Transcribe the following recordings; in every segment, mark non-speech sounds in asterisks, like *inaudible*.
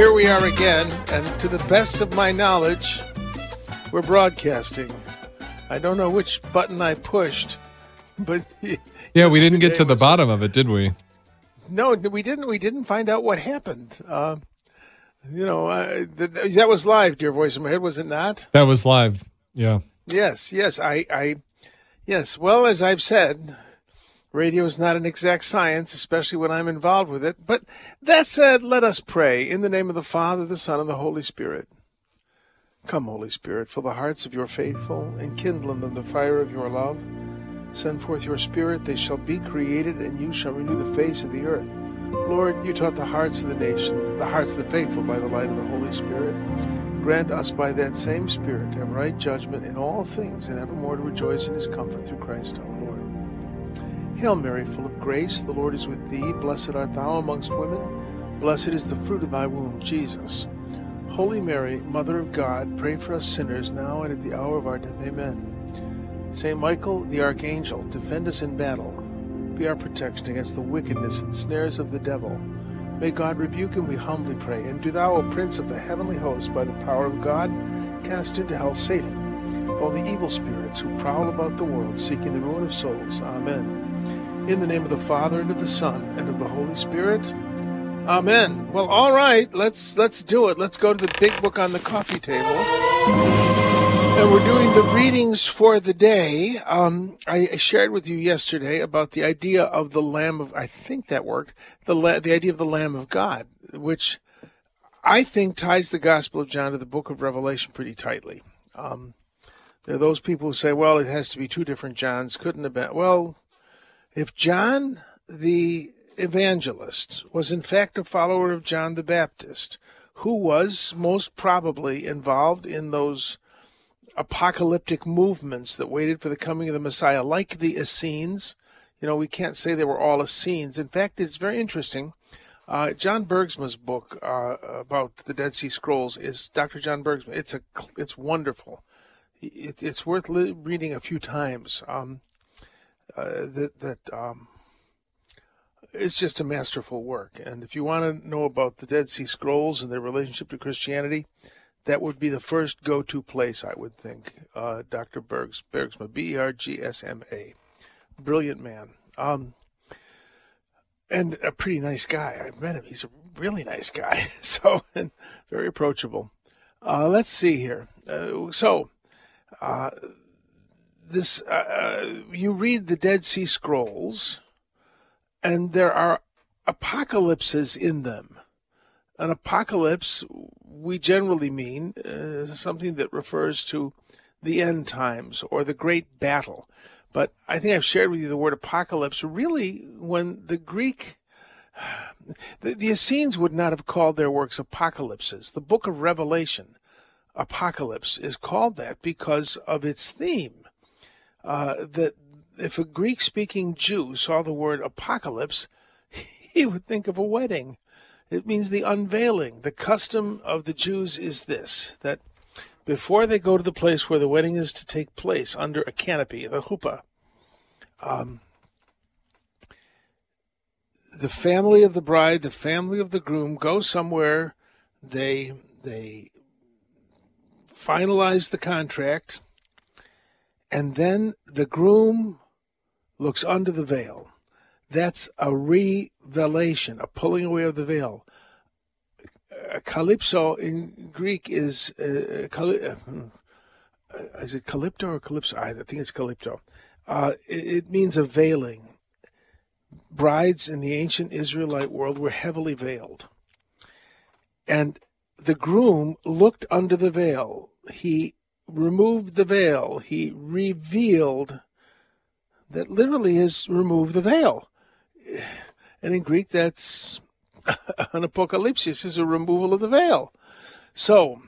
here we are again, and to the best of my knowledge, we're broadcasting. I don't know which button I pushed, but *laughs* Yeah, we didn't get to the bottom of it, did we? No, we didn't. We didn't find out what happened. Uh, you know, uh, th- that was live, dear voice in my head, was it not? That was live. Yeah. Yes, yes. I, I, yes. Well, as I've said, radio is not an exact science, especially when I'm involved with it. But that said, let us pray in the name of the Father, the Son, and the Holy Spirit. Come, Holy Spirit, fill the hearts of your faithful, and kindle in them the fire of your love. Send forth your Spirit; they shall be created, and you shall renew the face of the earth. Lord, you taught the hearts of the nation, the hearts of the faithful by the light of the Holy Spirit. Grant us by that same Spirit to have right judgment in all things and evermore to rejoice in his comfort through Christ our Lord. Hail Mary, full of grace, the Lord is with thee. Blessed art thou amongst women. Blessed is the fruit of thy womb, Jesus. Holy Mary, Mother of God, pray for us sinners now and at the hour of our death. Amen. Saint Michael, the Archangel, defend us in battle. Be our protection against the wickedness and snares of the devil. May God rebuke him, we humbly pray. And do thou, O Prince of the heavenly host, by the power of God, cast into hell Satan, all the evil spirits who prowl about the world, seeking the ruin of souls. Amen. In the name of the Father, and of the Son, and of the Holy Spirit. Amen. Well, all right, let's let's do it. Let's go to the big book on the coffee table. And we're doing the readings for the day. Um, I shared with you yesterday about the idea of the Lamb of, I think that worked, the, la- the idea of the Lamb of God, which I think ties the Gospel of John to the book of Revelation pretty tightly. Um, there are those people who say, well, it has to be two different Johns. Couldn't have been. Well, if John the evangelist was in fact a follower of John the Baptist, who was most probably involved in those apocalyptic movements that waited for the coming of the Messiah, like the Essenes. You know, we can't say they were all Essenes. In fact, it's very interesting. Uh, John Bergsma's book uh, about the Dead Sea Scrolls is Dr. John Bergsma. It's a it's wonderful. It, it's worth li- reading a few times. Um, uh, that that um, it's just a masterful work. And if you want to know about the Dead Sea Scrolls and their relationship to Christianity, that would be the first go-to place, I would think. Uh, Dr. Bergs, Bergsma, B-E-R-G-S-M-A, brilliant man, um, and a pretty nice guy. I've met him; he's a really nice guy. *laughs* So, very approachable. Uh, let's see here. Uh, so, uh, this uh, you read the Dead Sea Scrolls, and there are apocalypses in them. An apocalypse, we generally mean uh, something that refers to the end times or the great battle. But I think I've shared with you the word apocalypse. Really, when the Greek, *sighs* the, the Essenes would not have called their works apocalypses. The book of Revelation, apocalypse, is called that because of its theme. Uh, that if a Greek speaking Jew saw the word apocalypse, *laughs* he would think of a wedding. It means the unveiling. The custom of the Jews is this that before they go to the place where the wedding is to take place under a canopy, the chuppah, um, the family of the bride, the family of the groom go somewhere. They they finalize the contract, and then the groom looks under the veil. That's a revelation, a pulling away of the veil. Uh, calypso in Greek is uh, caly- uh, is it calypto or calypso? I think it's calypto. Uh, it, it means a veiling. Brides in the ancient Israelite world were heavily veiled, and the groom looked under the veil. He removed the veil. He revealed that literally is remove the veil. And in Greek, that's *laughs* an apocalypse is a removal of the veil. So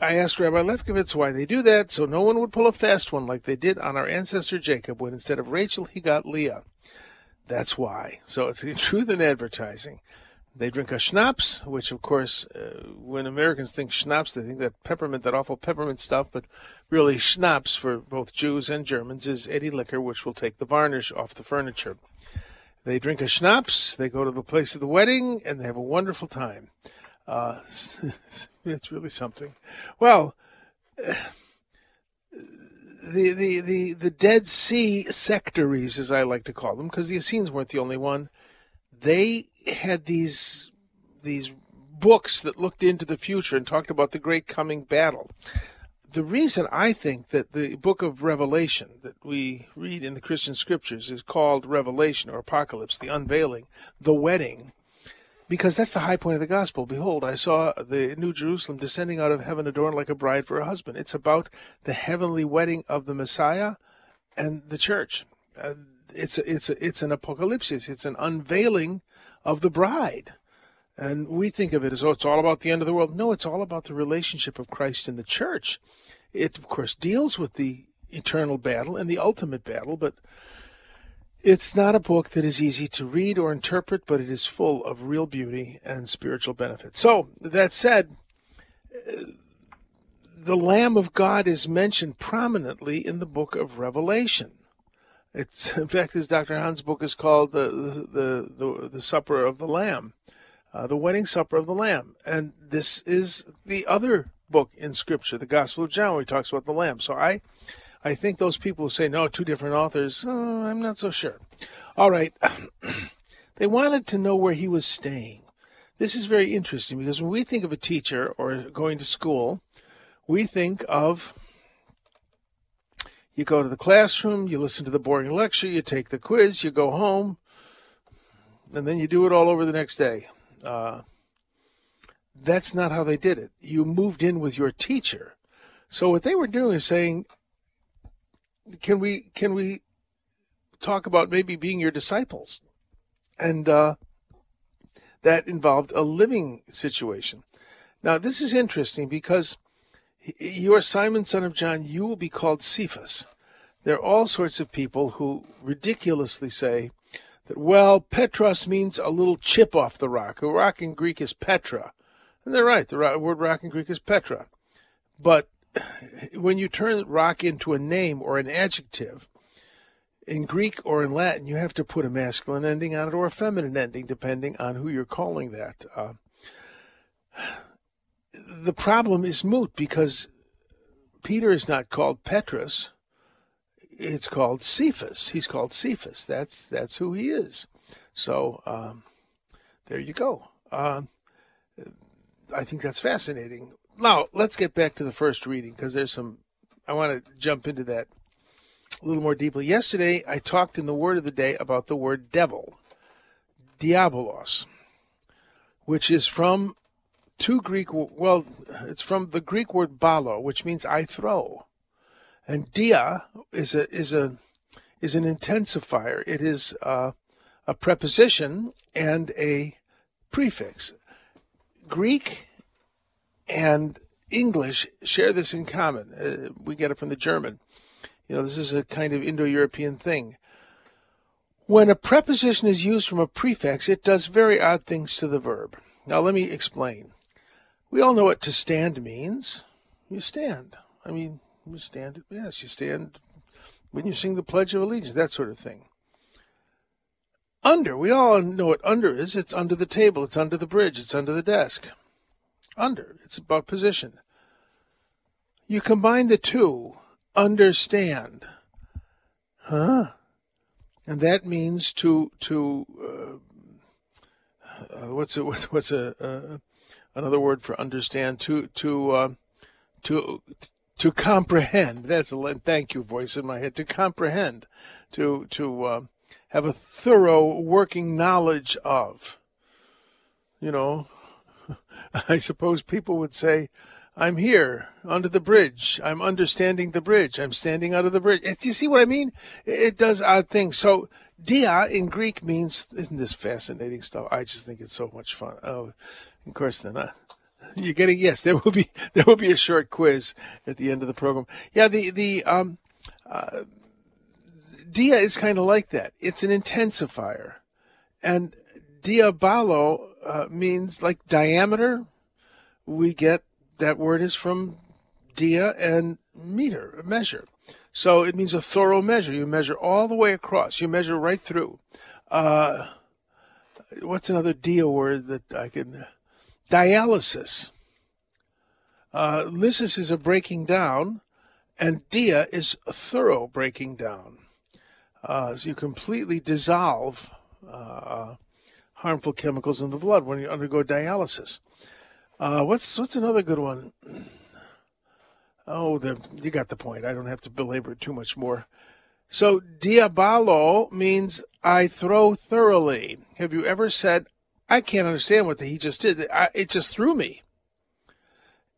I asked Rabbi Lefkowitz why they do that, so no one would pull a fast one like they did on our ancestor Jacob when instead of Rachel he got Leah. That's why. So it's the *laughs* truth in advertising. They drink a schnapps, which, of course, uh, when Americans think schnapps, they think that peppermint, that awful peppermint stuff, but really schnapps for both Jews and Germans is any liquor, which will take the varnish off the furniture. They drink a schnapps, they go to the place of the wedding, and they have a wonderful time. Uh, *laughs* it's really something. Well, *sighs* the, the, the, the Dead Sea sectaries, as I like to call them, because the Essenes weren't the only one, they had these these books that looked into the future and talked about the great coming battle. The reason I think that the book of Revelation that we read in the Christian scriptures is called Revelation or Apocalypse, the unveiling, the wedding, because that's the high point of the gospel. Behold, I saw the New Jerusalem descending out of heaven adorned like a bride for a husband. It's about the heavenly wedding of the Messiah and the church. Uh, it's a, it's a, it's an apocalypse. It's an unveiling of the bride. And we think of it as, oh, it's all about the end of the world. No, it's all about the relationship of Christ and the church. It, of course, deals with the eternal battle and the ultimate battle, but it's not a book that is easy to read or interpret, but it is full of real beauty and spiritual benefit. So, that said, the Lamb of God is mentioned prominently in the book of Revelation. It's *laughs* in fact, as Dr. Hahn's book is called, the the the, the Supper of the Lamb, uh, the Wedding Supper of the Lamb, and this is the other book in Scripture, the Gospel of John, where he talks about the Lamb. So I, I think those people who say no, two different authors, uh, I'm not so sure. All right, *clears throat* they wanted to know where he was staying. This is very interesting because when we think of a teacher or going to school, we think of you go to the classroom, you listen to the boring lecture, you take the quiz, you go home, and then you do it all over the next day. Uh, that's not how they did it. You moved in with your teacher. So what they were doing is saying, "Can we can we talk about maybe being your disciples?" And uh, that involved a living situation. Now this is interesting because you are Simon, son of John, you will be called Cephas. There are all sorts of people who ridiculously say that, well, Petros means a little chip off the rock. A rock in Greek is Petra. And they're right, the word rock in Greek is Petra. But when you turn rock into a name or an adjective, in Greek or in Latin, you have to put a masculine ending on it or a feminine ending, depending on who you're calling that. Uh, the problem is moot because Peter is not called Petrus. It's called Cephas. He's called Cephas. That's that's who he is. So um, there you go. Uh, I think that's fascinating. Now let's get back to the first reading because there's some. I want to jump into that a little more deeply. Yesterday I talked in the word of the day about the word devil, diabolos, which is from two Greek, well, it's from the Greek word balo, which means I throw. And dia is a, is a, is an intensifier. It is uh, a preposition and a prefix. Greek and English share this in common. Uh, we get it from the German. You know, this is a kind of Indo European thing. When a preposition is used from a prefix, it does very odd things to the verb. Now, let me explain. We all know what to stand means. You stand. I mean, you stand. Yes, you stand when you sing the Pledge of Allegiance, that sort of thing. Under. We all know what under is. It's under the table. It's under the bridge. It's under the desk. Under. It's about position. You combine the two. Understand. Huh? And that means to to uh, uh, what's a what's a uh, another word for understand to to uh, to to comprehend. That's a thank you voice in my head. To comprehend, to to uh, have a thorough working knowledge of. You know, *laughs* I suppose people would say, "I'm here under the bridge. I'm understanding the bridge. I'm standing under the bridge." It's, you see what I mean? It does odd things. So dia in Greek means, isn't this fascinating stuff? I just think it's so much fun. Oh, of course, then, uh, you're getting, yes, there will be, *laughs* there will be a short quiz at the end of the program. Yeah, the, the, um, uh, dia is kind of like that. It's an intensifier. And diabolo uh, means like diameter. We get that word is from dia and meter, measure. So it means a thorough measure. You measure all the way across. You measure right through. Uh, what's another dia word that I can? Dialysis. Uh, lysis is a breaking down, and dia is thorough breaking down. Uh, so you completely dissolve uh, harmful chemicals in the blood when you undergo dialysis. Uh, what's what's another good one? Oh, the, you got the point. I don't have to belabor it too much more. So, diabolo means I throw thoroughly. Have you ever said, I can't understand what the, he just did? I, it just threw me.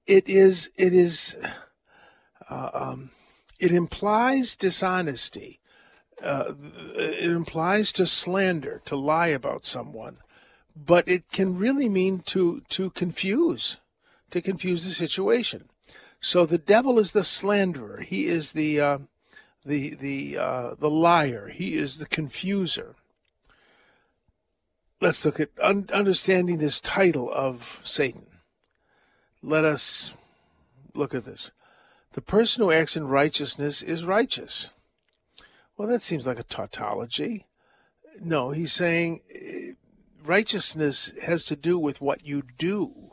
It is, it is, uh, um, it implies dishonesty. Uh, it implies to slander, to lie about someone, but it can really mean to to confuse, to confuse the situation. So the devil is the slanderer. He is the uh, the the uh, the liar. He is the confuser. Let's look at un- understanding this title of Satan. Let us look at this. The person who acts in righteousness is righteous. Well, that seems like a tautology. No, he's saying eh, righteousness has to do with what you do.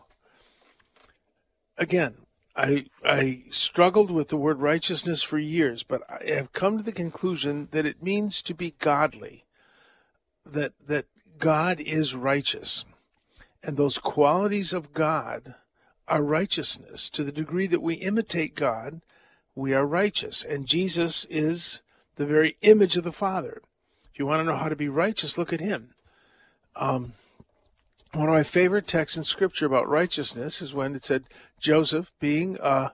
Again, I I struggled with the word righteousness for years, but I have come to the conclusion that it means to be godly. That that God is righteous. And those qualities of God are righteousness. To the degree that we imitate God, we are righteous. And Jesus is the very image of the Father. If you want to know how to be righteous, look at him. Um, one of my favorite texts in Scripture about righteousness is when it said Joseph being a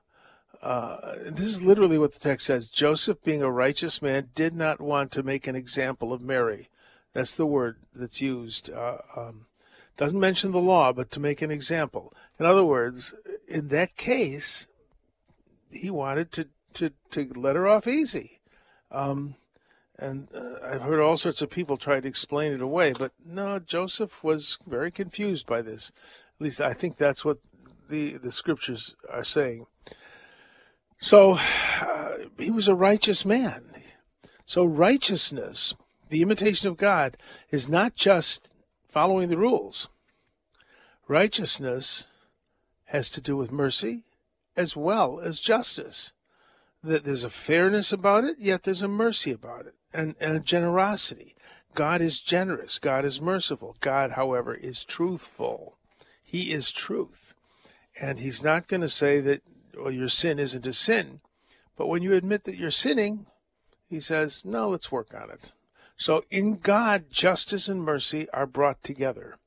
uh, this is literally what the text says. Joseph, being a righteous man, did not want to make an example of Mary. That's the word that's used. Uh, um, doesn't mention the law, but to make an example. In other words, in that case, he wanted to, to, to let her off easy. Um, and uh, I've heard all sorts of people try to explain it away, but no, Joseph was very confused by this. At least I think that's what the, the scriptures are saying. So *sighs* uh, he was a righteous man. So righteousness, the imitation of God, is not just following the rules. Righteousness has to do with mercy as well as justice that there's a fairness about it, yet there's a mercy about it and, and a generosity. God is generous. God is merciful. God, however, is truthful. He is truth. And He's not going to say that well, your sin isn't a sin. But when you admit that you're sinning, He says, no, let's work on it. So in God, justice and mercy are brought together.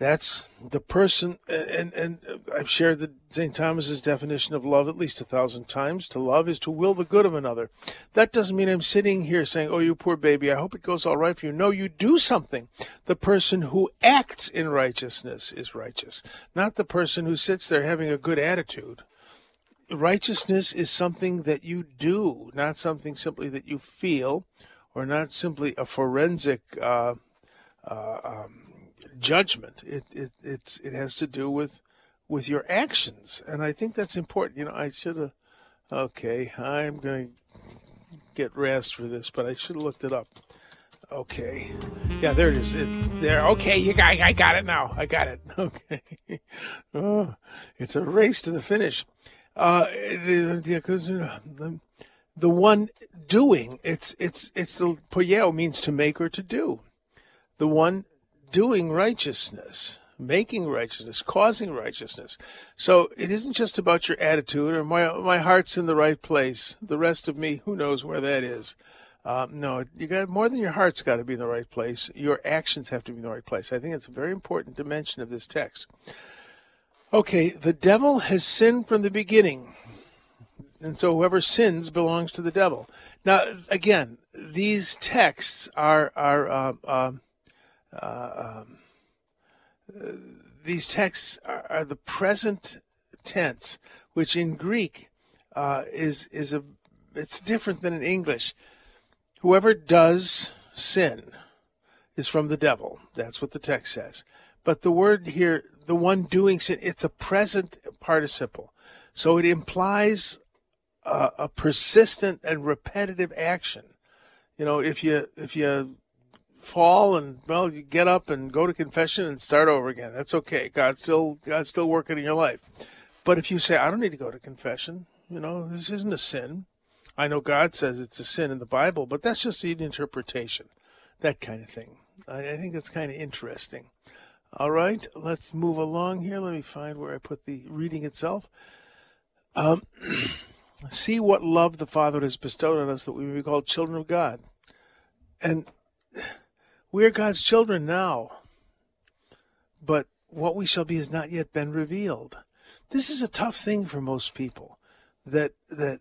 That's the person, and, and I've shared the St. Thomas's definition of love at least a thousand times. To love is to will the good of another. That doesn't mean I'm sitting here saying, "Oh, you poor baby, I hope it goes all right for you." No, you do something. The person who acts in righteousness is righteous, not the person who sits there having a good attitude. Righteousness is something that you do, not something simply that you feel, or not simply a forensic. Uh, uh, um, judgment. It it it's it has to do with with your actions, and I think that's important. You know, I should have. Okay, I'm going to get rest for this, but I should have looked it up. Okay, yeah, there it is. There. Okay, you got. I got it now. I got it. *laughs* Okay. Oh, it's a race to the finish. Uh, the, the, the one doing it's it's it's the poieo means to make or to do. The one doing righteousness, making righteousness, causing righteousness. So it isn't just about your attitude or my my heart's in the right place. The rest of me, who knows where that is. Um, no, you got more than your heart's got to be in the right place. Your actions have to be in the right place. I think it's a very important dimension of this text. Okay, the devil has sinned from the beginning. And so whoever sins belongs to the devil. Now, again, these texts are are uh, uh, uh, these texts are, are, the present tense, which in Greek uh, is is a it's different than in English. Whoever does sin is from the devil. That's what the text says. But the word here, the one doing sin, it's a present participle. So it implies a, a persistent and repetitive action. You know, if you if you fall and well, you get up and go to confession and start over again. That's okay. God's still God's still working in your life. But if you say, I don't need to go to confession, you know, this isn't a sin. I know God says it's a sin in the Bible, but that's just an interpretation. That kind of thing. I, I think that's kind of interesting. All right, let's move along here. Let me find where I put the reading itself. Um, *clears throat* see what love the Father has bestowed on us that we may be called children of God. And we are God's children now, but what we shall be has not yet been revealed. This is a tough thing for most people. That that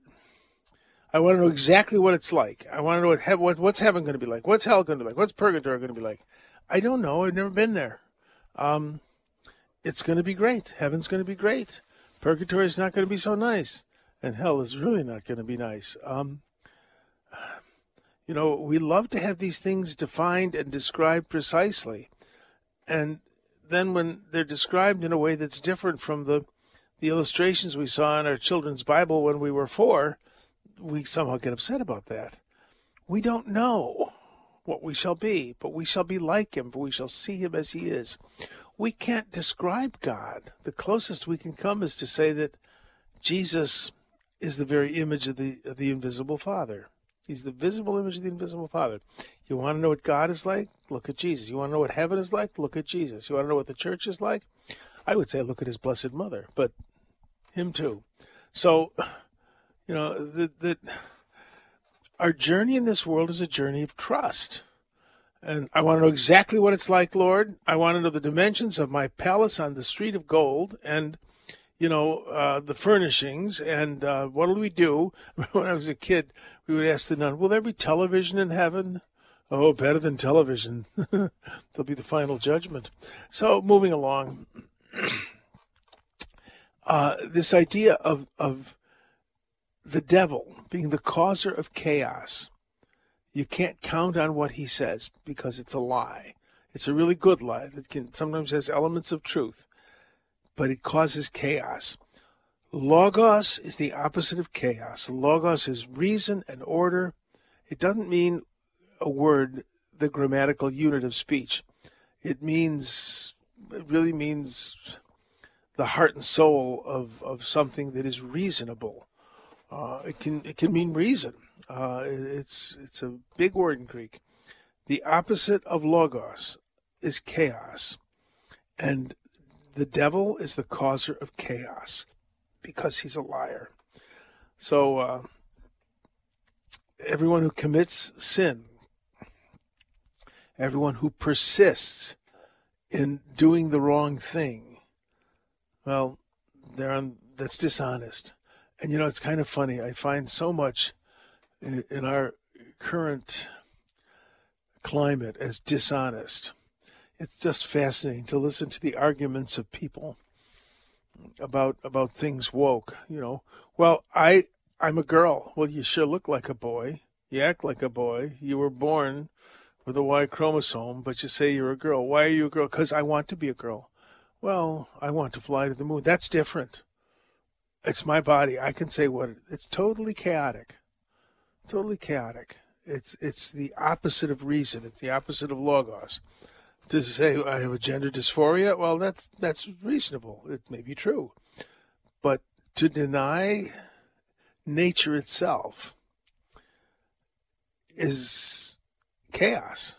I want to know exactly what it's like. I want to know what, he- what what's heaven going to be like. What's hell going to be like? What's purgatory going to be like? I don't know. I've never been there. Um, it's going to be great. Heaven's going to be great. Purgatory is not going to be so nice, and hell is really not going to be nice. Um, you know, we love to have these things defined and described precisely, and then when they're described in a way that's different from the the illustrations we saw in our children's Bible when we were four, we somehow get upset about that. We don't know what we shall be, but we shall be like him, for we shall see him as he is. We can't describe God. The closest we can come is to say that Jesus is the very image of the of the invisible Father. He's the visible image of the invisible Father. You want to know what God is like? Look at Jesus. You want to know what heaven is like? Look at Jesus. You want to know what the church is like? I would say look at his blessed mother, but him too. So, *sighs* you know, that that our journey in this world is a journey of trust. And I want to know exactly what it's like, Lord. I want to know the dimensions of my palace on the street of gold and, you know, uh, the furnishings and uh, what will we do? *laughs* when I was a kid, we would ask the nun, will there be television in heaven? Oh, better than television. *laughs* There'll be the final judgment. So, moving along, *clears throat* uh, this idea of, of the devil being the causer of chaos. You can't count on what he says because it's a lie. It's a really good lie that can sometimes has elements of truth, but it causes chaos. Logos is the opposite of chaos. Logos is reason and order. It doesn't mean a word, the grammatical unit of speech. It means, it really means the heart and soul of, of something that is reasonable. Uh, it can it can mean reason. Uh, it's it's a big word in Greek. The opposite of logos is chaos, and the devil is the causer of chaos because he's a liar. So uh, everyone who commits sin, everyone who persists in doing the wrong thing, well, they're on, that's dishonest. And you know, it's kind of funny. I find so much in, in our current climate as dishonest. It's just fascinating to listen to the arguments of people about about things woke. You know, well, I I'm a girl. Well, you sure look like a boy. You act like a boy. You were born with a Y chromosome, but you say you're a girl. Why are you a girl? Because I want to be a girl. Well, I want to fly to the moon. That's different. It's my body. I can say what it's totally chaotic. Totally chaotic. It's it's the opposite of reason. It's the opposite of logos. To say I have a gender dysphoria, well, that's that's reasonable. It may be true, but to deny nature itself is chaos.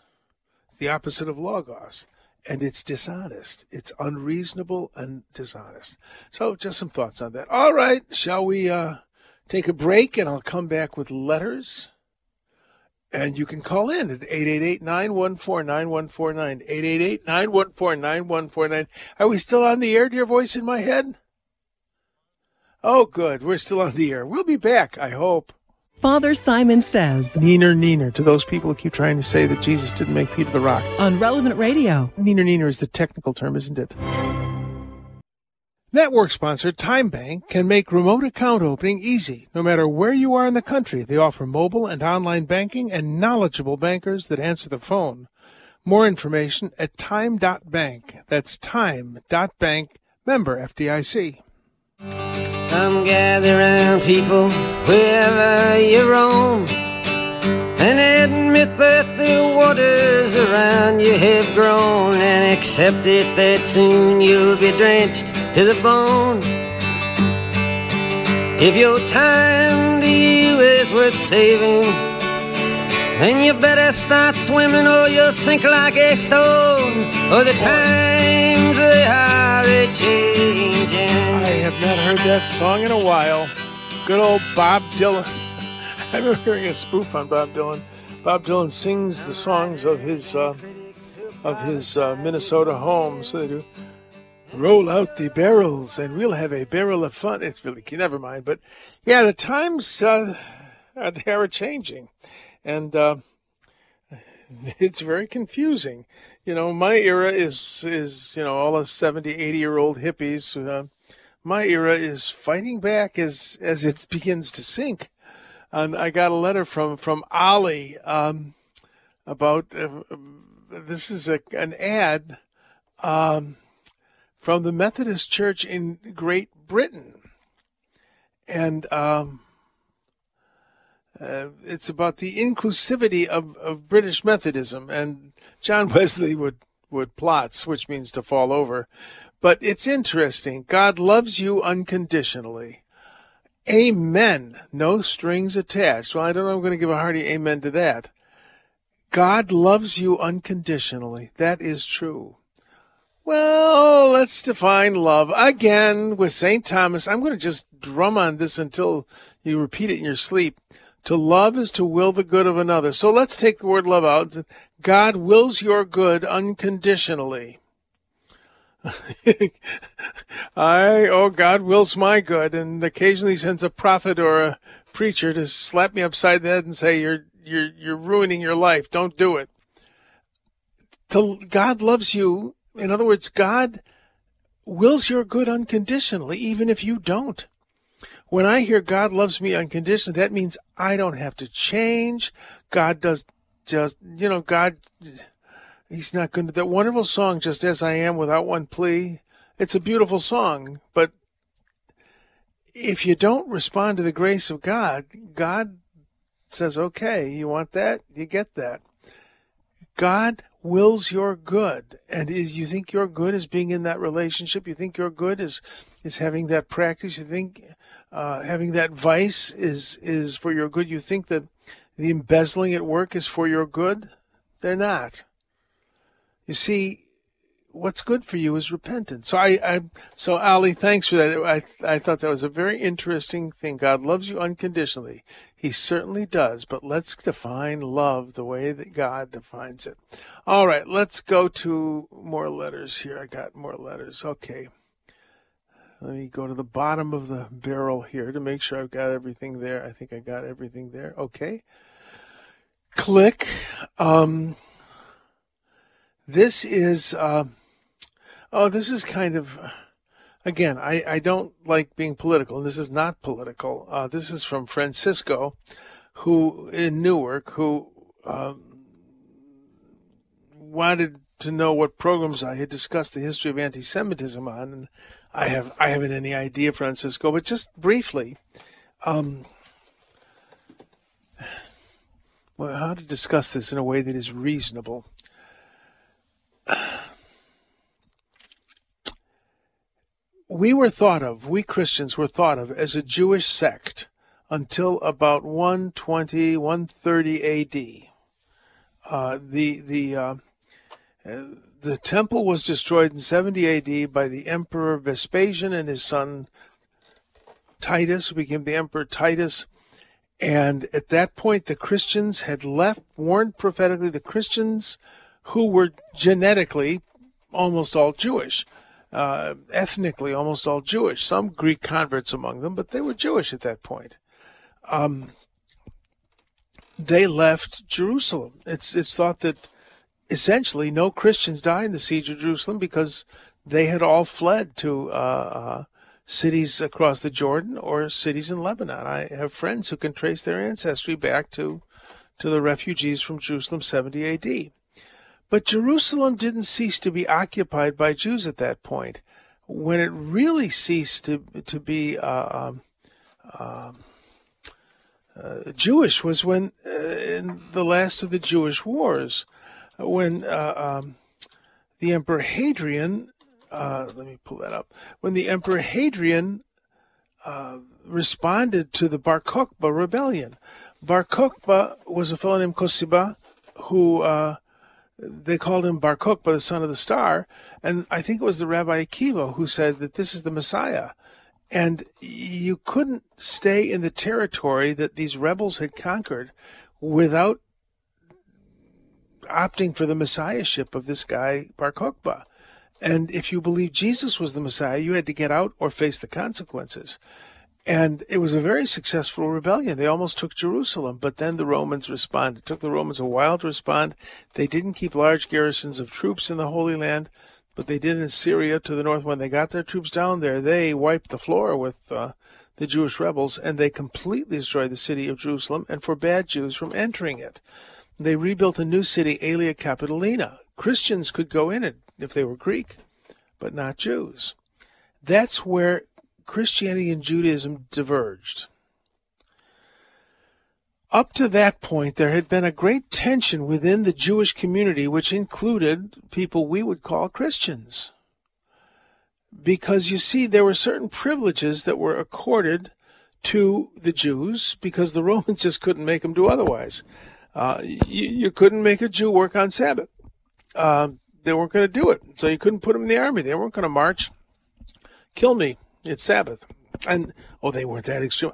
The opposite of logos and it's dishonest. It's unreasonable and dishonest. So, just some thoughts on that. All right, shall we uh, take a break and I'll come back with letters? And you can call in at 888 914 9149. 888 914 9149. Are we still on the air, dear voice in my head? Oh, good. We're still on the air. We'll be back, I hope. Father Simon Says Neener, neener to those people who keep trying to say that Jesus didn't make Peter the rock. on Relevant Radio. Neener, neener is the technical term, isn't it? Network sponsor Time Bank can make remote account opening easy no matter where you are in the country. They offer mobile and online banking and knowledgeable bankers that answer the phone. More information at time.bank. That's time.bank. Member FDIC. Come gather round, people, wherever you roam, and admit that the waters around you have grown, and accept it that soon you'll be drenched to the bone. If your time to you is worth saving, then you better start swimming or you'll sink like a stone. Or the times they are a changing. I have not heard that song in a while. Good old Bob Dylan. *laughs* I remember hearing a spoof on Bob Dylan. Bob Dylan sings the songs of his uh, of his uh, Minnesota home. So they do roll out the barrels and we'll have a barrel of fun. It's really never mind. But yeah, the times uh, are they are changing, and uh, *laughs* it's very confusing. You know, my era is is you know all the 70, 80 year old hippies. Uh, my era is fighting back as as it begins to sink. And I got a letter from from Ali um, about uh, this is a, an ad um, from the Methodist Church in Great Britain, and um, uh, it's about the inclusivity of, of British Methodism. And John *laughs* Wesley would would plotz, which means to fall over. But it's interesting. God loves you unconditionally. Amen. No strings attached. Well, I don't know. I'm going to give a hearty amen to that. God loves you unconditionally. That is true. Well, let's define love again with St. Thomas. I'm going to just drum on this until you repeat it in your sleep. To love is to will the good of another. So let's take the word love out. God wills your good unconditionally. *laughs* I, oh, God wills my good, and occasionally sends a prophet or a preacher to slap me upside the head and say, "You're, you're, you're ruining your life. Don't do it." To, God loves you. In other words, God wills your good unconditionally, even if you don't. When I hear God loves me unconditionally, that means I don't have to change. God does just, you know, God He's not going to. That wonderful song, Just As I Am, without one plea. It's a beautiful song, but if you don't respond to the grace of God, God says, okay, you want that? You get that. God wills your good. And is you think your good is being in that relationship? You think your good is, is having that practice? You think, uh, having that vice is, is for your good? You think that the embezzling at work is for your good? They're not. You see, what's good for you is repentance. So I, I so Ali, thanks for that. I, I thought that was a very interesting thing. God loves you unconditionally. He certainly does. But let's define love the way that God defines it. All right, let's go to more letters here. I got more letters. Okay. Let me go to the bottom of the barrel here to make sure I've got everything there. I think I got everything there. Okay. Click. Um, this is, uh, oh, this is kind of, again, I, I don't like being political, and this is not political. Uh, this is from Francisco, who in Newark, who um, wanted to know what programs I had discussed the history of anti-Semitism on, and I have I haven't any idea, Francisco, but just briefly, um, well, how to discuss this in a way that is reasonable. We were thought of, we Christians were thought of as a Jewish sect until about 120, 130 AD. Uh, the the uh, the temple was destroyed in 70 AD by the Emperor Vespasian and his son Titus, who became the Emperor Titus. And at that point, the Christians had left, warned prophetically, the Christians who were genetically almost all Jewish uh, ethnically almost all Jewish. Some Greek converts among them, but they were Jewish at that point. Um, they left Jerusalem. It's it's thought that essentially no Christians died in the siege of Jerusalem because they had all fled to uh, uh, cities across the Jordan or cities in Lebanon. I have friends who can trace their ancestry back to to the refugees from Jerusalem 70 AD. But Jerusalem didn't cease to be occupied by Jews at that point. When it really ceased to to be uh, um, um uh, Jewish was when uh, in the last of the Jewish wars, when uh, um, the Emperor Hadrian, uh, let me pull that up, when the Emperor Hadrian uh, responded to the Bar Kokhba rebellion. Bar Kokhba was a fellow named Kosiba who they called him Bar Kokhba, the son of the star, and I think it was the Rabbi Akiva who said that this is the Messiah. And you couldn't stay in the territory that these rebels had conquered without opting for the messiahship of this guy, Bar Kokhba. And if you believed Jesus was the Messiah, you had to get out or face the consequences. And it was a very successful rebellion. They almost took Jerusalem, but then the Romans responded. It took the Romans a while to respond. They didn't keep large garrisons of troops in the Holy Land but they did in Syria to the north. When they got their troops down there, they wiped the floor with uh, the Jewish rebels and they completely destroyed the city of Jerusalem and forbade Jews from entering it. They rebuilt a new city, Aelia Capitolina. Christians could go in it if they were Greek, but not Jews. That's where Christianity and Judaism diverged. Up to that point, there had been a great tension within the Jewish community, which included people we would call Christians. Because you see, there were certain privileges that were accorded to the Jews because the *laughs* Romans just couldn't make them do otherwise. Uh, you, you, couldn't make a Jew work on Sabbath. Uh, they weren't going to do it. So you couldn't put them in the army. They weren't going to march. Kill me. It's Sabbath. And, oh, they weren't that extreme.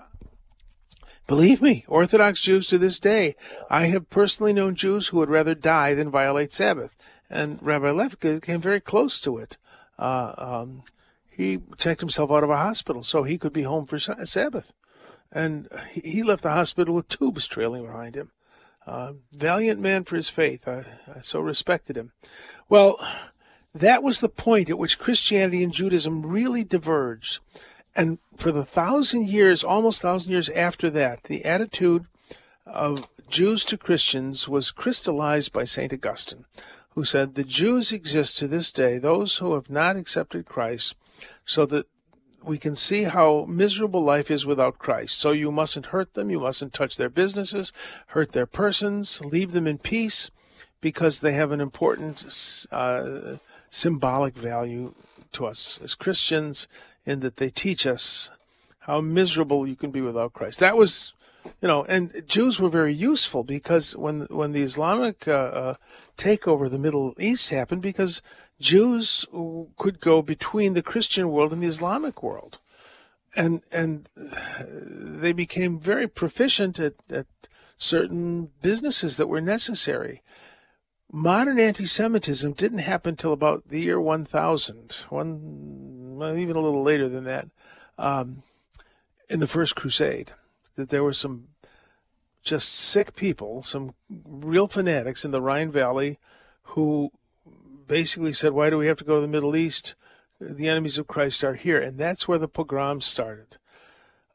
Believe me, Orthodox Jews to this day, I have personally known Jews who would rather die than violate Sabbath. And Rabbi Lefka came very close to it. Uh, um, he checked himself out of a hospital so he could be home for Sabbath. And he left the hospital with tubes trailing behind him. Uh, valiant man for his faith. I, I so respected him. Well, that was the point at which Christianity and Judaism really diverged. And for the thousand years, almost thousand years after that, the attitude of Jews to Christians was crystallized by St. Augustine, who said, The Jews exist to this day, those who have not accepted Christ, so that we can see how miserable life is without Christ. So you mustn't hurt them, you mustn't touch their businesses, hurt their persons, leave them in peace, because they have an important uh, symbolic value to us as Christians in that they teach us how miserable you can be without Christ. That was, you know, and Jews were very useful because when when the Islamic uh, uh, takeover of the Middle East happened, because Jews could go between the Christian world and the Islamic world, and and they became very proficient at, at certain businesses that were necessary. Modern anti-Semitism didn't happen till about the year 1000, one even a little later than that, um, in the First Crusade, that there were some just sick people, some real fanatics in the Rhine Valley who basically said, Why do we have to go to the Middle East? The enemies of Christ are here. And that's where the pogroms started.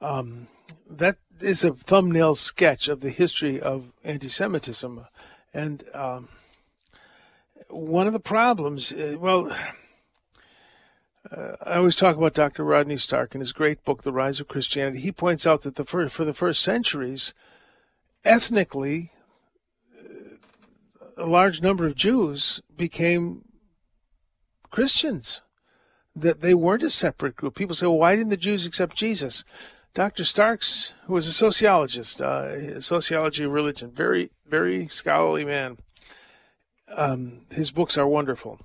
Um, that is a thumbnail sketch of the history of anti Semitism. And um, one of the problems, uh, well, uh, I always talk about Dr. Rodney Stark in his great book, The Rise of Christianity. He points out that the first, for the first centuries, ethnically, a large number of Jews became Christians, that they weren't a separate group. People say, well, why didn't the Jews accept Jesus? Dr. Starks, who was a sociologist, uh, sociology of religion, very, very scholarly man, um, his books are wonderful.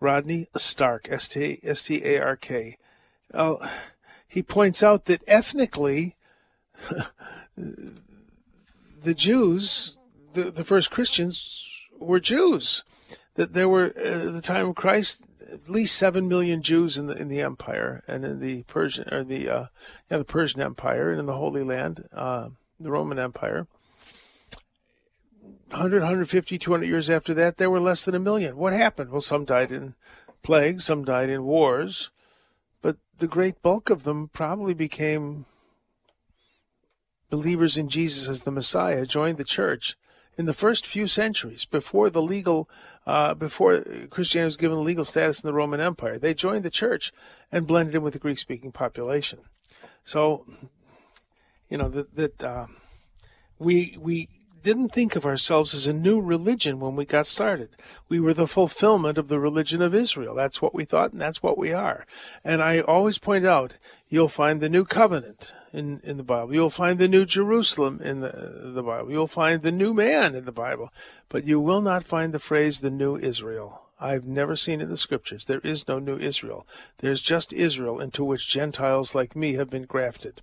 Rodney Stark, S T A R K. Uh, he points out that ethnically, *laughs* the Jews, the, the first Christians, were Jews. That there were, uh, at the time of Christ, at least seven million Jews in the in the empire and in the Persian or the uh, yeah the Persian Empire and in the Holy Land, uh, the Roman Empire. 100, 150, 200 years after that, there were less than a million. What happened? Well, some died in plagues, some died in wars, but the great bulk of them probably became believers in Jesus as the Messiah, joined the church in the first few centuries before the legal, uh, before Christianity was given legal status in the Roman Empire. They joined the church and blended in with the Greek-speaking population. So, you know that that uh, we we didn't think of ourselves as a new religion when we got started. We were the fulfillment of the religion of Israel. That's what we thought, and that's what we are. And I always point out, you'll find the new covenant in, in the Bible. You'll find the new Jerusalem in the, the Bible. You'll find the new man in the Bible. But you will not find the phrase the new Israel. I've never seen it in the scriptures. There is no new Israel. There's just Israel into which Gentiles like me have been grafted.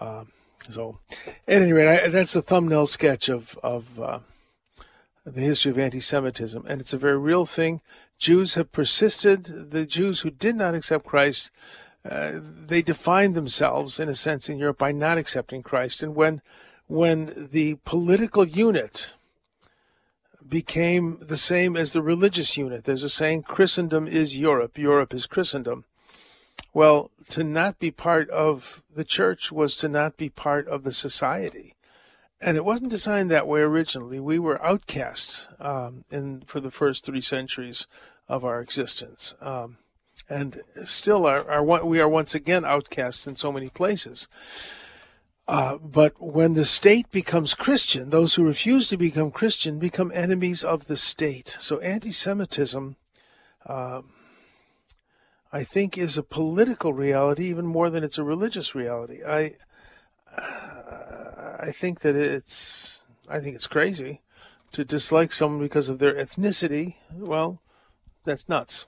Um, so, at any rate, I, that's a thumbnail sketch of of uh, the history of anti-Semitism, and it's a very real thing. Jews have persisted. The Jews who did not accept Christ, uh, they defined themselves in a sense in Europe by not accepting Christ. And when when the political unit became the same as the religious unit, there's a saying: Christendom is Europe, Europe is Christendom. Well, to not be part of the church was to not be part of the society. And it wasn't designed that way originally. We were outcasts um, in for the first three centuries of our existence, um, and still are, are, we are once again outcasts in so many places. Uh, but when the state becomes Christian, those who refuse to become Christian become enemies of the state. So anti-Semitism. Uh, I think is a political reality even more than it's a religious reality. I *sighs* I think that it's I think it's crazy to dislike someone because of their ethnicity. Well, that's nuts.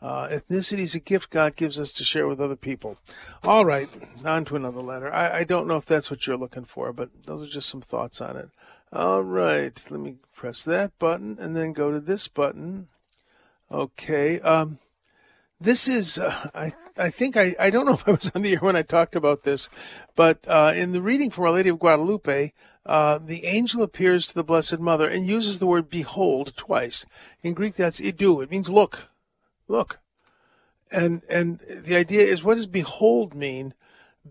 Uh, ethnicity is a gift God gives us to share with other people. All right, on to another letter. I, I don't know if that's what you're looking for, but those are just some thoughts on it. All right, let me press that button and then go to this button. Okay. Um, this is uh, I I think I I don't know if I was on the air when I talked about this, but uh, in the reading from Our Lady of Guadalupe, uh, the angel appears to the Blessed Mother and uses the word "behold" twice. In Greek, that's "idou." It means look, look, and and the idea is what does "behold" mean?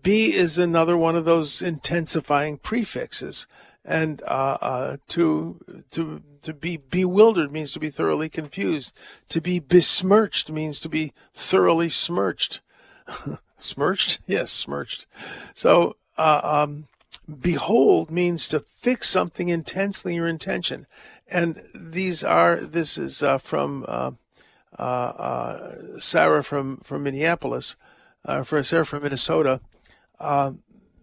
Be is another one of those intensifying prefixes and uh, uh, to to to be bewildered means to be thoroughly confused. To be besmirched means to be thoroughly smirched. *laughs* smirched? *laughs* Yes, smirched. So, uh, um, behold means to fix something intensely your intention. And these are, this is uh, from uh, uh, uh Sarah from, from Minneapolis, for Sarah from Minnesota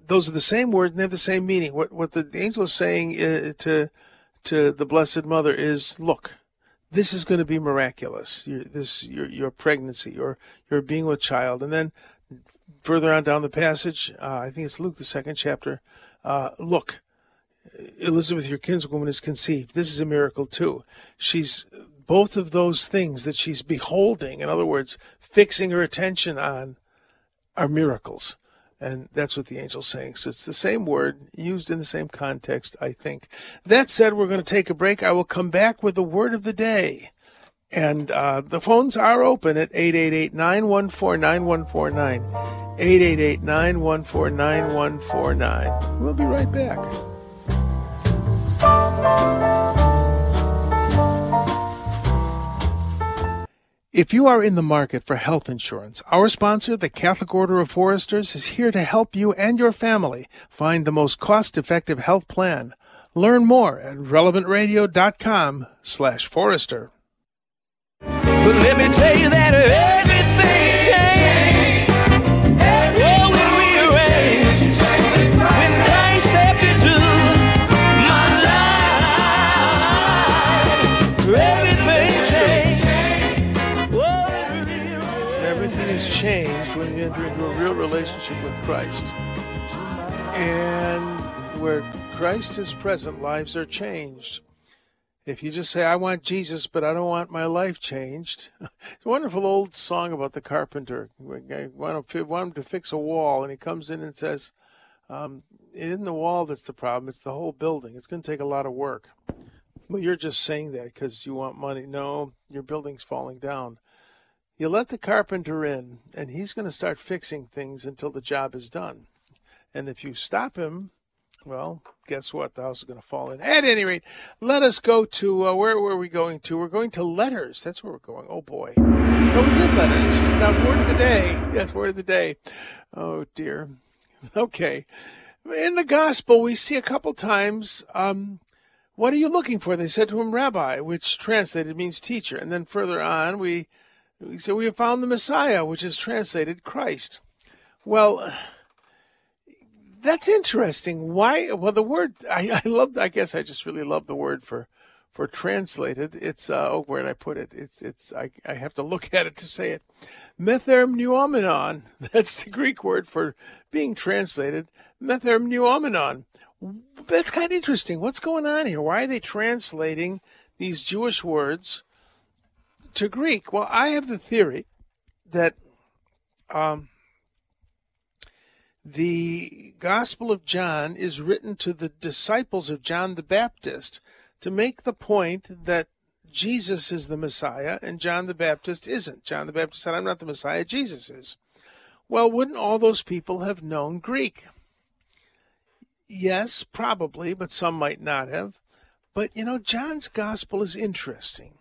those are the same words and they have the same meaning. What what the angel is saying uh, to to the Blessed Mother is, look, this is going to be miraculous. Your, this your your pregnancy, your your being with child, and then further on down the passage, uh, I think it's Luke the second chapter. Uh, look, Elizabeth, your kinswoman, is conceived. This is a miracle too. She's both of those things that she's beholding. In other words, fixing her attention on are miracles. And that's what the angel's saying. So it's the same word used in the same context, I think. That said, we're going to take a break. I will come back with the word of the day. And uh, the phones are open at 888 914 9149. 888 914 9149. We'll be right back. If you are in the market for health insurance, our sponsor, the Catholic Order of Foresters, is here to help you and your family find the most cost-effective health plan. Learn more at relevantradio.com slash forester. Let me tell you that with Christ. And where Christ is present, lives are changed. if you just say, I want Jesus, but I don't want my life changed. *laughs* it's a wonderful old song about the carpenter. I want him to fix a wall, and he comes in and says, um, It isn't the wall that's the problem, it's the whole building. It's going to take a lot of work. Well, you're just saying that because you want money. No, your building's falling down. You let the carpenter in, and he's going to start fixing things until the job is done. And if you stop him, well, guess what? The house is going to fall in. At any rate, let us go to uh, where were we going to? We're going to letters. That's where we're going. Oh boy. No, we did letters. Now, word of the day. Yes, word of the day. Oh dear. *laughs* Okay. In the gospel, we see a couple times, um, what are you looking for? They said to him, Rabbi, which translated means teacher. And then further on, we, we say, We have found the Messiah, which is translated Christ. Well, that's interesting. Why? Well, the word I, *laughs* I love. I guess I just really love the word for for translated. It's uh, oh, where did I put it? It's it's I, I have to look *laughs* at it to say it. Methermeneuomenon. *laughs* That's the Greek word for being translated. Methermeneuomenon. That's kind of interesting. What's going on here? Why are they translating these Jewish words to Greek? Well, I have the theory that um, the Gospel of John is written to the disciples of John the Baptist to make the point that Jesus is the Messiah and John the Baptist isn't. John the Baptist said, I'm not the Messiah, Jesus is. Well, wouldn't all those people have known Greek? Yes, probably, but some might not have. But you know, John's Gospel is interesting.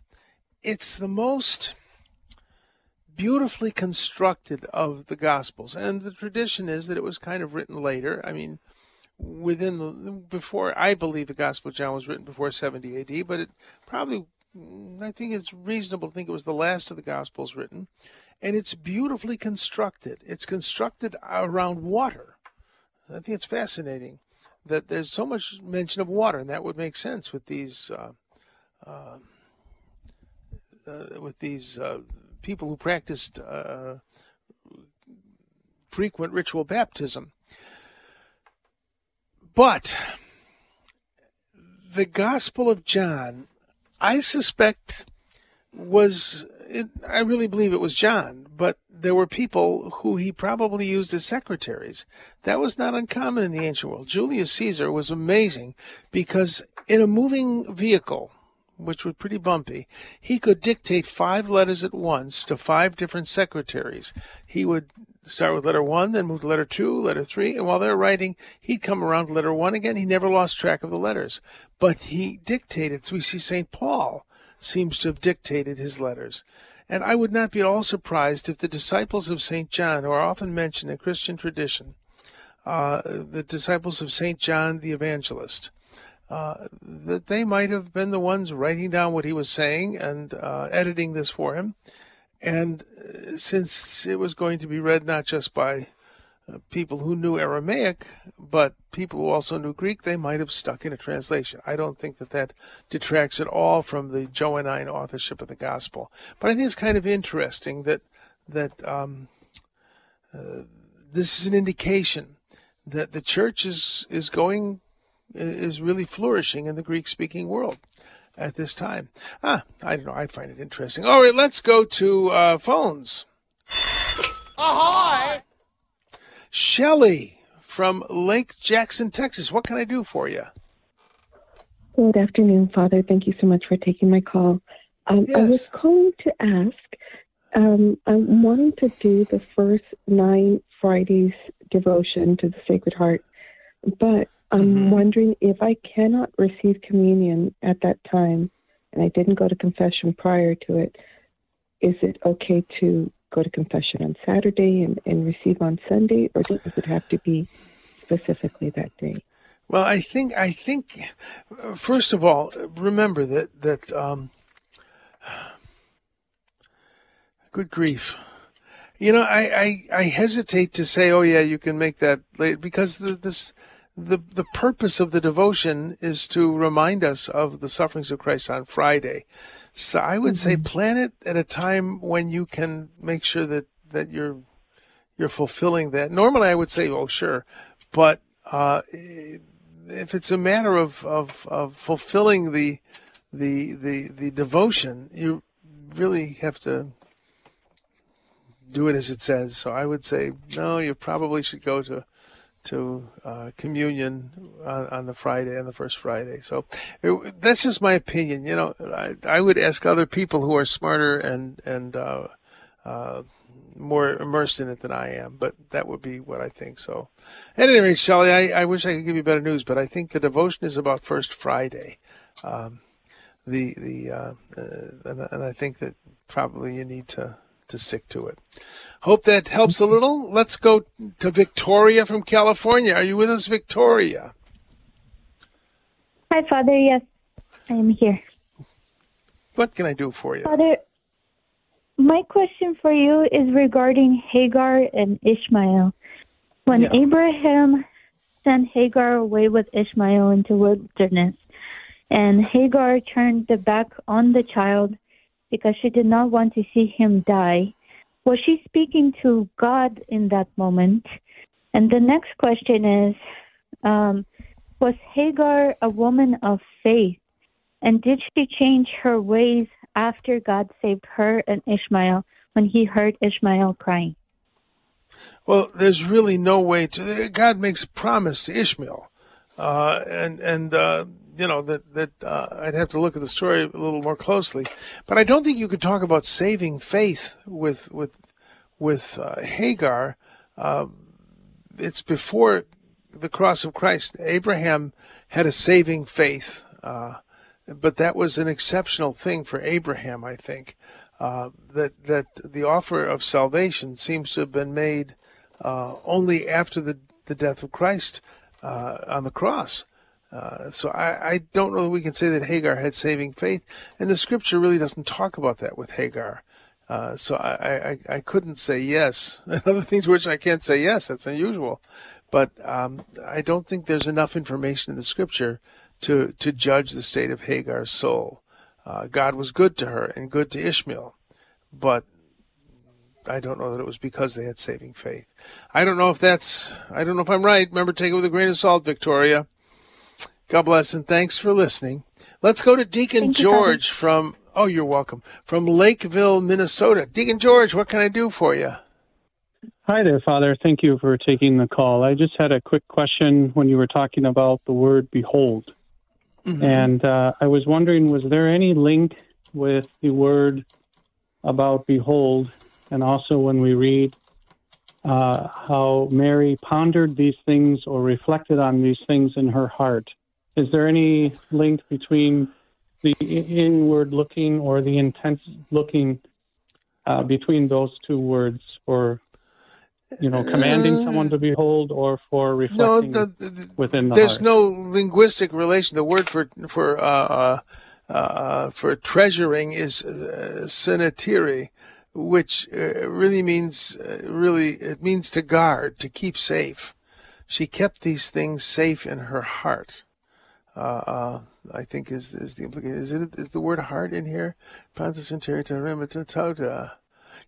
It's the most beautifully constructed of the Gospels. And the tradition is that it was kind of written later. I mean, within the, before, I believe the Gospel of John was written before 70 AD, but it probably, I think it's reasonable to think it was the last of the Gospels written. And it's beautifully constructed. It's constructed around water. I think it's fascinating that there's so much mention of water, and that would make sense with these. Uh, uh, uh, with these uh, people who practiced uh, frequent ritual baptism. But the Gospel of John, I suspect, was, it, I really believe it was John, but there were people who he probably used as secretaries. That was not uncommon in the ancient world. Julius Caesar was amazing because in a moving vehicle, which was pretty bumpy, he could dictate five letters at once to five different secretaries. He would start with letter one, then move to letter two, letter three, and while they're writing, he'd come around to letter one again. He never lost track of the letters, but he dictated. So we see St. Paul seems to have dictated his letters. And I would not be at all surprised if the disciples of St. John, who are often mentioned in Christian tradition, uh, the disciples of St. John the Evangelist, uh, that they might have been the ones writing down what he was saying and uh, editing this for him. And uh, since it was going to be read not just by uh, people who knew Aramaic, but people who also knew Greek, they might have stuck in a translation. I don't think that that detracts at all from the Johannine authorship of the gospel. But I think it's kind of interesting that that um, this is an indication that the church is is going is really flourishing in the Greek speaking world at this time. Ah, I don't know. I find it interesting. All right, let's go to uh, phones. Ahoy! Shelly from Lake Jackson, Texas. What can I do for you? Good afternoon, Father. Thank you so much for taking my call. Um, I was calling to ask. Um, I'm wanting to do the first nine Fridays devotion to the Sacred Heart, but I'm Mhm. wondering if I cannot receive communion at that time, and I didn't go to confession prior to it. Is it okay to go to confession on Saturday and, and receive on Sunday, or does it have to be specifically that day? Well, I think I think first of all, remember that that um, good grief. You know, I, I, I hesitate to say, oh yeah, you can make that late because the, this the the purpose of the devotion is to remind us of the sufferings of Christ on Friday. So I would say plan it at a time when you can make sure that that you're you're fulfilling that. Normally, I would say, oh sure, but uh, if it's a matter of, of, of fulfilling the the the the devotion, you really have to do it as it says. So I would say no. You probably should go to to uh, communion on, on, the Friday on the first Friday. So it, that's just my opinion. You know, I, I, would ask other people who are smarter and and uh, uh, more immersed in it than I am, but that would be what I think. So, at any rate, Shelley, I, I wish I could give you better news, but I think the devotion is about First Friday. Um, the the uh, uh, and, and I think that probably you need to to stick to it. Hope that helps a little. Let's go to Victoria from California. Are you with us, Victoria? Hi, Father. Yes, I am here. What can I do for you? Father, my question for you is regarding Hagar and Ishmael. When yeah. Abraham sent Hagar away with Ishmael into wilderness, and Hagar turned the back on the child because she did not want to see him die, was she speaking to God in that moment? And the next question is um, Was Hagar a woman of faith? And did she change her ways after God saved her and Ishmael when he heard Ishmael crying? Well, there's really no way to. God makes a promise to Ishmael, uh, and and uh, you know that that uh, I'd have to look at the story a little more closely. But I don't think you could talk about saving faith with with with uh, Hagar. Um, it's before the cross of Christ. Abraham had a saving faith. Uh, but that was an exceptional thing for Abraham, I think. Uh, that that the offer of salvation seems to have been made uh, only after the, the death of Christ uh, on the cross. Uh, so I, I, don't know that we can say that Hagar had saving faith, and the Scripture really doesn't talk about that with Hagar. Uh, so I, I, I, couldn't say yes. *laughs* Another thing to which I can't say yes, that's unusual. But um, I don't think there's enough information in the Scripture to, to judge the state of Hagar's soul. Uh, God was good to her and good to Ishmael, but I don't know that it was because they had saving faith. I don't know if that's, I don't know if I'm right. Remember, take it with a grain of salt, Victoria. God bless and thanks for listening. Let's go to Deacon Thank George you, from, oh, you're welcome, from Lakeville, Minnesota. Deacon George, what can I do for you? Hi there, Father. Thank you for taking the call. I just had a quick question when you were talking about the word behold. Mm-hmm. And uh, I was wondering, was there any link with the word about behold, and also when we read uh, how Mary pondered these things or reflected on these things in her heart? Is there any link between the inward looking or the intense looking uh, between those two words for you know, commanding uh, someone to behold or for reflecting no, the, the, within the There's heart. no linguistic relation. The word for for uh, uh, uh for treasuring is uh, sinatiri, which uh, really means uh, really it means to guard, to keep safe. She kept these things safe in her heart. I think is is the implication. Is it is the word heart in here?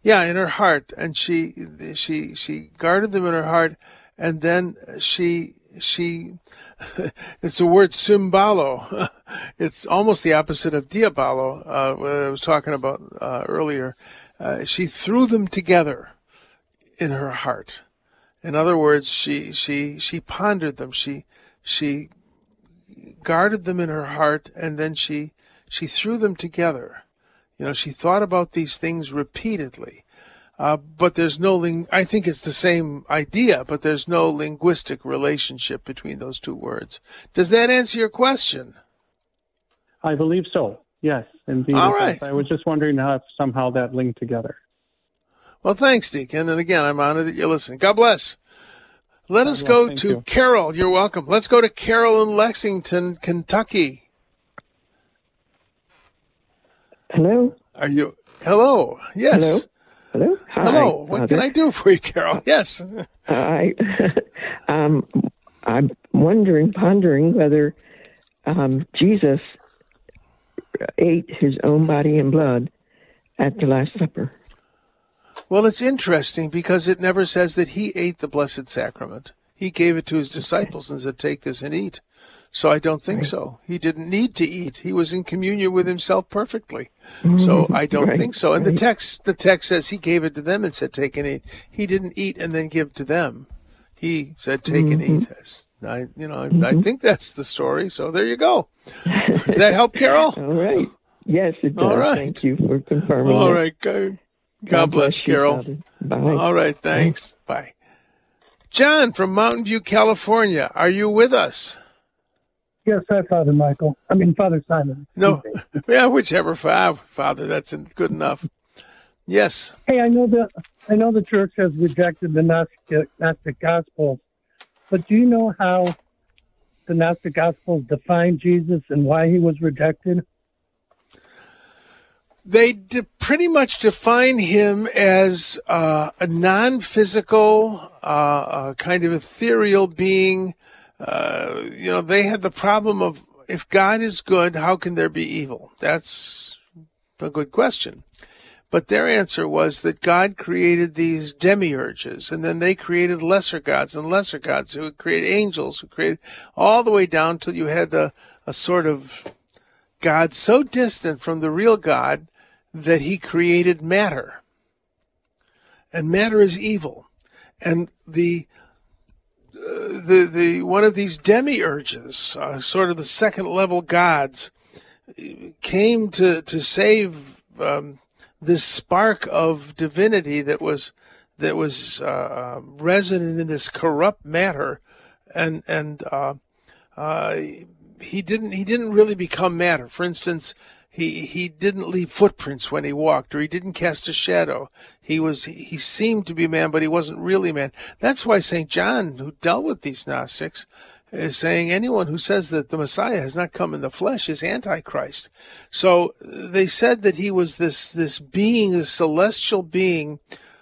Yeah, in her heart, and she she she guarded them in her heart, and then she she *laughs* it's a word symbolo. *laughs* it's almost the opposite of diabolo, uh, I was talking about uh, earlier. Uh, she threw them together in her heart. In other words, she she she pondered them. She she guarded them in her heart, and then she she threw them together. You know, she thought about these things repeatedly. Uh, but there's no ling- I think it's the same idea, but there's no linguistic relationship between those two words. Does that answer your question? I believe so. Yes, indeed. All right. I was just wondering how somehow that linked together. Well, thanks, Deacon. And again, I'm honored that you listen. God bless. Let us go to you. Carol. You're welcome. Let's go to Carol in Lexington, Kentucky. Hello. Are you? Hello. Yes. Hello. Hello. Hi, Hello. What Father. can I do for you, Carol? *laughs* Yes. I, *laughs* um, I'm wondering, pondering whether um, Jesus ate his own body and blood at the Last Supper. Well, it's interesting because it never says that he ate the Blessed Sacrament. He gave it to his disciples and said, "Take this and eat." So I don't think so. He didn't need to eat. He was in communion with himself perfectly. So mm, I don't Right, think so. And the text the text says he gave it to them and said, Take and eat. He didn't eat and then give to them. He said, Take and eat. Mm-hmm. As- I you know, I, I think that's the story. So there you go. Does that help, *laughs* Carol? All right. Yes, it does. All right. Thank you for confirming. All it. right. God, God bless, you, Carol. Father. Bye. All right. Thanks. Bye. John from Mountain View, California. Are you with us? Yes, hi, Father Michael. I mean, Father Simon. No. *laughs* Yeah, whichever. Fa- Father, that's good enough. Yes. Hey, I know that I know the church has rejected the Gnostic, Gnostic Gospels, but do you know how the Gnostic Gospels define Jesus and why he was rejected? They de- pretty much define him as uh, a non physical, uh, kind of ethereal being. Uh, you know, they had the problem of if God is good, how can there be evil? That's a good question. But their answer was that God created these demiurges, and then they created lesser gods and lesser gods who would create angels, who created all the way down till you had the, a sort of God so distant from the real God that he created matter. And matter is evil. And the uh, the the one of these demiurges, uh, sort of the second level gods, came to to save um, this spark of divinity that was that was uh, resonant in this corrupt matter, and and uh, uh, he didn't he didn't really become matter. For instance, he he didn't leave footprints when he walked, or he didn't cast a shadow. He was he seemed to be man, but he wasn't really man. That's why Saint John, who dealt with these Gnostics, is saying anyone who says that the Messiah has not come in the flesh is Antichrist. So they said that he was this this being, this celestial being,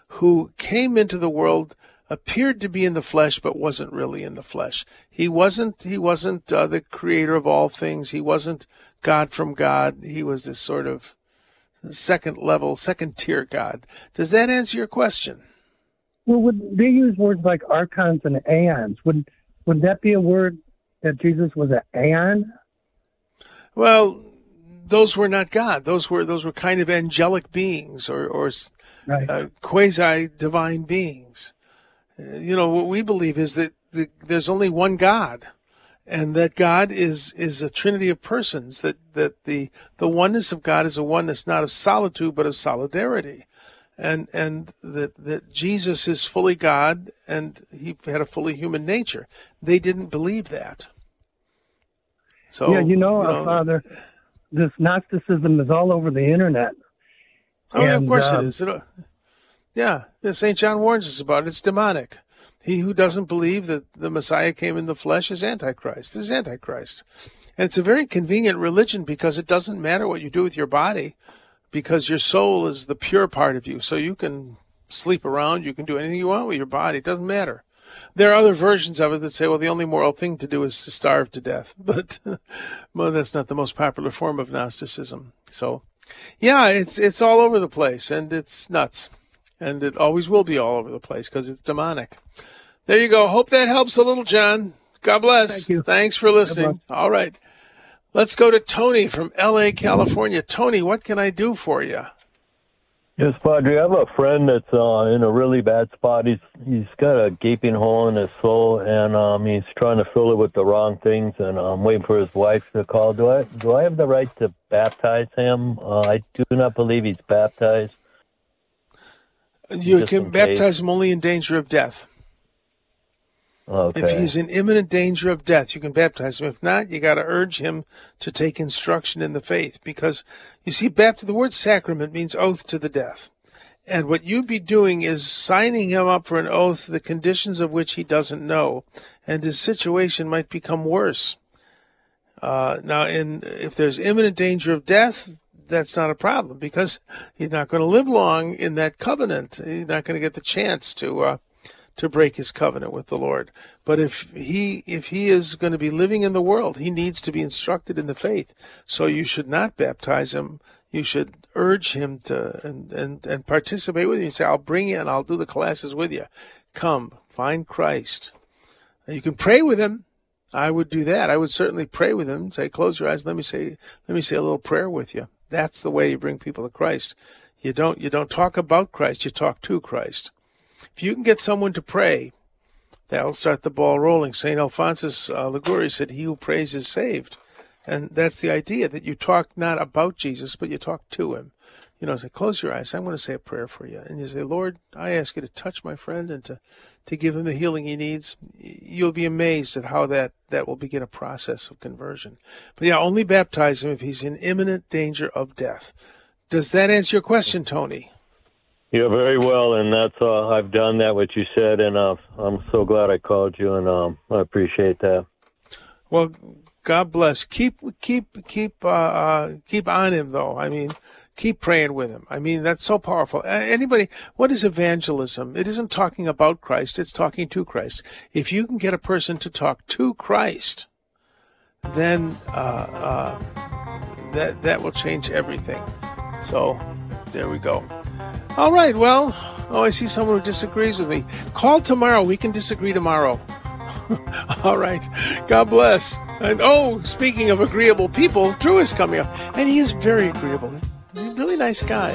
who came into the world appeared to be in the flesh but wasn't really in the flesh he wasn't he wasn't uh, the creator of all things he wasn't god from god he was this sort of second level second tier god does that answer your question Well, would they use words like archons and aeons? Would would that be a word that Jesus was an aeon? well those were not god those were those were kind of angelic beings or or Right. uh, quasi divine beings Uh, you know what we believe is that the, there's only one god and that God is is a trinity of persons that that the the oneness of God is a oneness not of solitude but of solidarity and and that that Jesus is fully God and he had a fully human nature they didn't believe that so yeah, you know, uh, Father, this Gnosticism is all over the internet. Oh, yeah, of course um, it is. It, uh, yeah, St. John warns us about it. It's demonic. He who doesn't believe that the Messiah came in the flesh is Antichrist. Is Antichrist. And it's a very convenient religion because it doesn't matter what you do with your body because your soul is the pure part of you. So you can sleep around, you can do anything you want with your body. It doesn't matter. There are other versions of it that say, well, the only moral thing to do is to starve to death. *laughs* But well, that's not the most popular form of Gnosticism. So, yeah, it's it's all over the place, and it's nuts, and it always will be all over the place because it's demonic. There you go. Hope that helps a little, John. God bless. Thank you. Thanks for listening. All right, let's go to Tony from L.A., California. Tony, what can I do for you? Yes, Padre. I have a friend that's uh, in a really bad spot. He's he's got a gaping hole in his soul, and um, he's trying to fill it with the wrong things. And I'm waiting for his wife to call. Do I do I have the right to baptize him? Uh, I do not believe he's baptized. You can baptize him only in danger of death. Okay. If he's in imminent danger of death, you can baptize him. If not, you got to urge him to take instruction in the faith because you see, baptism, the word sacrament means oath to the death. And what you'd be doing is signing him up for an oath, the conditions of which he doesn't know, and his situation might become worse. Uh, now, in if there's imminent danger of death, that's not a problem because he's not going to live long in that covenant. He's not going to get the chance to uh, to break his covenant with the Lord. But if he if he is going to be living in the world, he needs to be instructed in the faith. So you should not baptize him. You should urge him to and and, and participate with you. Say, "I'll bring you and I'll do the classes with you. Come, find Christ." You can pray with him. I would do that. I would certainly pray with him. Say, close your eyes. Let me say, let me say a little prayer with you. That's the way you bring people to Christ. You don't, you don't talk about Christ. You talk to Christ. If you can get someone to pray, that'll start the ball rolling. St. Alphonsus uh, Liguori said, he who prays is saved. And that's the idea that you talk not about Jesus, but you talk to him. You know, say, close your eyes. I'm going to say a prayer for you. And you say, Lord, I ask you to touch my friend and to, to give him the healing he needs. You'll be amazed at how that, that will begin a process of conversion. But yeah, only baptize him if he's in imminent danger of death. Does that answer your question, Tony? Yeah, very well, and that's uh, I've done that what you said, and uh, I'm so glad I called you, and um, I appreciate that. Well, God bless. Keep keep keep uh, uh, keep on him though. I mean, keep praying with him. I mean, that's so powerful. Anybody, what is evangelism? It isn't talking about Christ; it's talking to Christ. If you can get a person to talk to Christ, then uh, uh, that that will change everything. So, there we go. All right. Well, oh, I see someone who disagrees with me. Call tomorrow. We can disagree tomorrow. *laughs* All right. God bless. And oh, speaking of agreeable people, Drew is coming up, and he is very agreeable really nice guy.